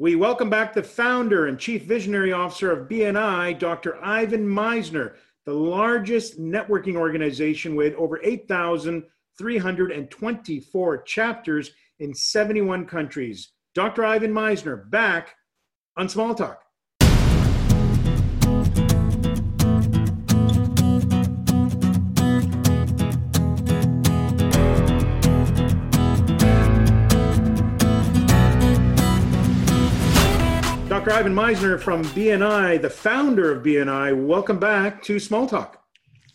We welcome back the founder and chief visionary officer of BNI, Dr. Ivan Misner, the largest networking organization with over 8,324 chapters in 71 countries. Dr. Ivan Misner, back on Small Talk. Dr. Ivan Misner from BNI, the founder of BNI. Welcome back to Small Talk.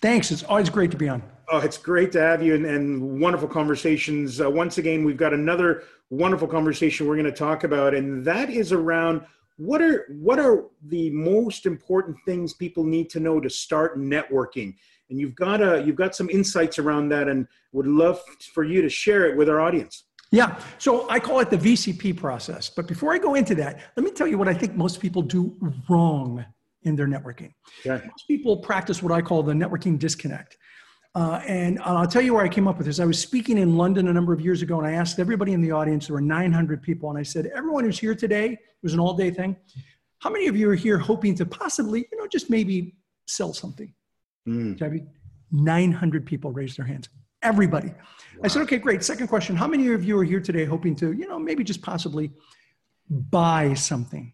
Thanks. It's always great to be on. Oh, it's great to have you and, and wonderful conversations. Uh, once again, we've got another wonderful conversation we're going to talk about, and that is around what are what are the most important things people need to know to start networking. And you've got a you've got some insights around that, and would love for you to share it with our audience. Yeah. So I call it the VCP process. But before I go into that, let me tell you what I think most people do wrong in their networking. Okay. Most people practice what I call the networking disconnect. Uh, and I'll tell you where I came up with this. I was speaking in London a number of years ago, and I asked everybody in the audience, there were 900 people, and I said, Everyone who's here today, it was an all day thing. How many of you are here hoping to possibly, you know, just maybe sell something? Mm. 900 people raised their hands everybody. Wow. I said, okay, great. Second question How many of you are here today hoping to, you know, maybe just possibly buy something?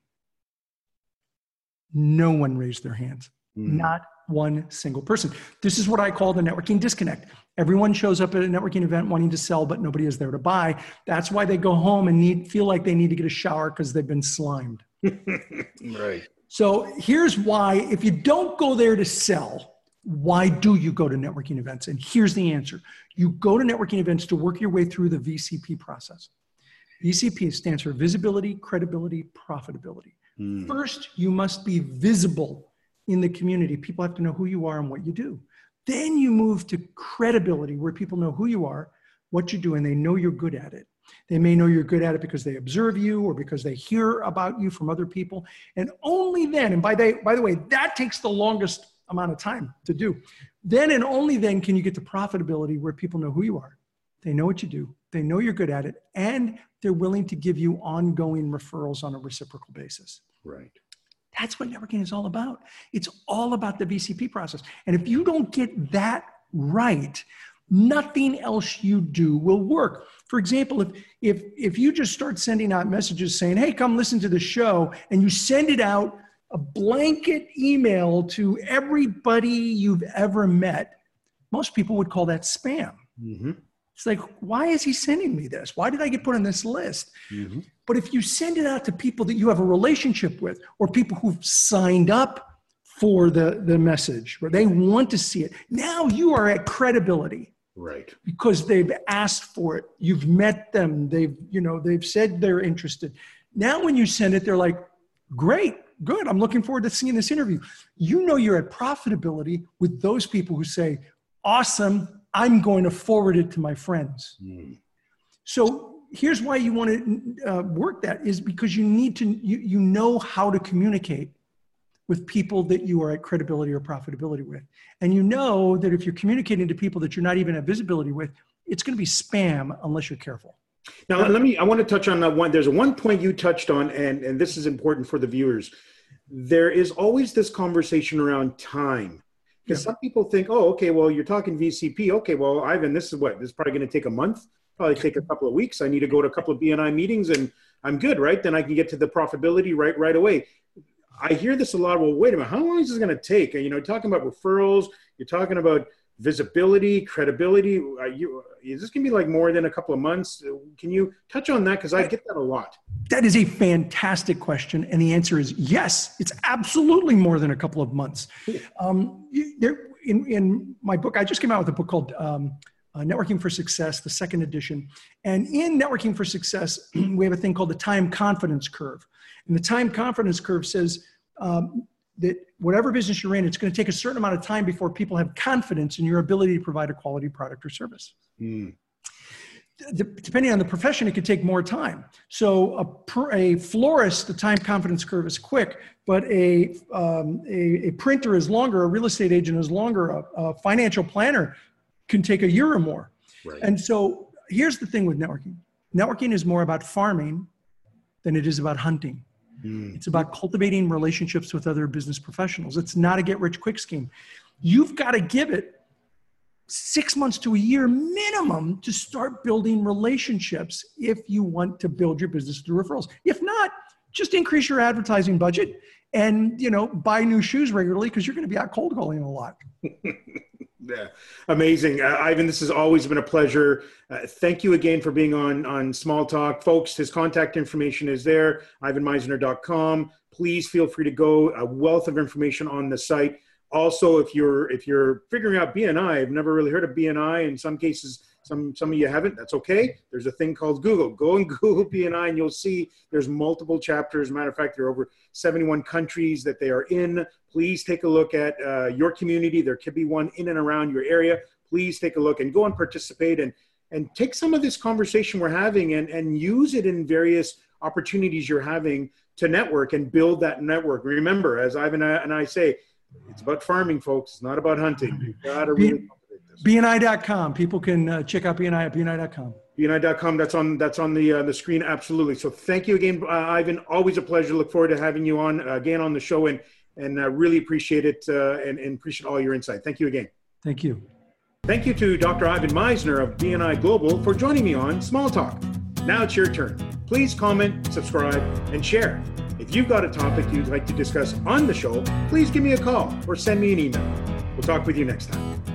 No one raised their hands. Mm. Not one single person. This is what I call the networking disconnect. Everyone shows up at a networking event wanting to sell, but nobody is there to buy. That's why they go home and need feel like they need to get a shower because they've been slimed. right. So here's why if you don't go there to sell, why do you go to networking events? And here's the answer you go to networking events to work your way through the VCP process. VCP stands for visibility, credibility, profitability. Mm. First, you must be visible in the community. People have to know who you are and what you do. Then you move to credibility, where people know who you are, what you do, and they know you're good at it. They may know you're good at it because they observe you or because they hear about you from other people. And only then, and by the, by the way, that takes the longest amount of time to do. Then and only then can you get to profitability where people know who you are. They know what you do, they know you're good at it, and they're willing to give you ongoing referrals on a reciprocal basis. Right. That's what networking is all about. It's all about the VCP process. And if you don't get that right, nothing else you do will work. For example, if if if you just start sending out messages saying, "Hey, come listen to the show," and you send it out a blanket email to everybody you've ever met, most people would call that spam. Mm-hmm. It's like, why is he sending me this? Why did I get put on this list? Mm-hmm. But if you send it out to people that you have a relationship with or people who've signed up for the, the message where they want to see it, now you are at credibility. Right. Because they've asked for it. You've met them. They've, you know, they've said they're interested. Now when you send it, they're like, great good. I'm looking forward to seeing this interview. You know you're at profitability with those people who say, awesome, I'm going to forward it to my friends. Mm. So here's why you want to uh, work that is because you need to, you, you know how to communicate with people that you are at credibility or profitability with. And you know that if you're communicating to people that you're not even at visibility with, it's going to be spam unless you're careful. Now, let me, I want to touch on that one. There's one point you touched on, and, and this is important for the viewers there is always this conversation around time. Because yeah. some people think, oh, okay, well, you're talking VCP. Okay, well, Ivan, this is what? This is probably going to take a month, probably take a couple of weeks. I need to go to a couple of BNI meetings and I'm good, right? Then I can get to the profitability right right away. I hear this a lot. Well, wait a minute, how long is this going to take? And, you know, talking about referrals, you're talking about visibility, credibility. You, is this going to be like more than a couple of months? Can you touch on that? Because I get that a lot. That is a fantastic question. And the answer is yes, it's absolutely more than a couple of months. Um, there, in, in my book, I just came out with a book called um, uh, Networking for Success, the second edition. And in Networking for Success, we have a thing called the time confidence curve. And the time confidence curve says um, that whatever business you're in, it's going to take a certain amount of time before people have confidence in your ability to provide a quality product or service. Mm. depending on the profession, it could take more time. So a, a florist, the time confidence curve is quick, but a, um, a, a, printer is longer, a real estate agent is longer, a, a financial planner can take a year or more. Right. And so here's the thing with networking. Networking is more about farming than it is about hunting. Mm. It's about cultivating relationships with other business professionals. It's not a get rich quick scheme. You've got to give it six months to a year minimum to start building relationships if you want to build your business through referrals. If not, just increase your advertising budget and you know buy new shoes regularly because you're going to be out cold calling a lot. yeah, amazing, uh, Ivan. This has always been a pleasure. Uh, thank you again for being on on Small Talk, folks. His contact information is there, ivanmisner.com. Please feel free to go. A wealth of information on the site also if you're if you're figuring out bni i've never really heard of bni in some cases some some of you haven't that's okay. There's a thing called google. Go and google bni and you'll see there's multiple chapters. Matter of fact there are over 71 countries that they are in. Please take a look at uh, your community. There could be one in and around your area. Please take a look and go and participate and and take some of this conversation we're having and and use it in various opportunities you're having to network and build that network. Remember as ivan and i say it's about farming, folks. It's not about hunting. You gotta really BNI.com. People can uh, check out BNI at BNI.com. BNI.com. That's on that's on the uh, the screen. Absolutely. So thank you again, uh, Ivan. Always a pleasure. Look forward to having you on uh, again on the show, and and uh, really appreciate it uh, and, and appreciate all your insight. Thank you again. Thank you. Thank you to Dr. Ivan Misner of BNI Global for joining me on Small Talk. Now it's your turn. Please comment, subscribe, and share. If you've got a topic you'd like to discuss on the show, please give me a call or send me an email. We'll talk with you next time.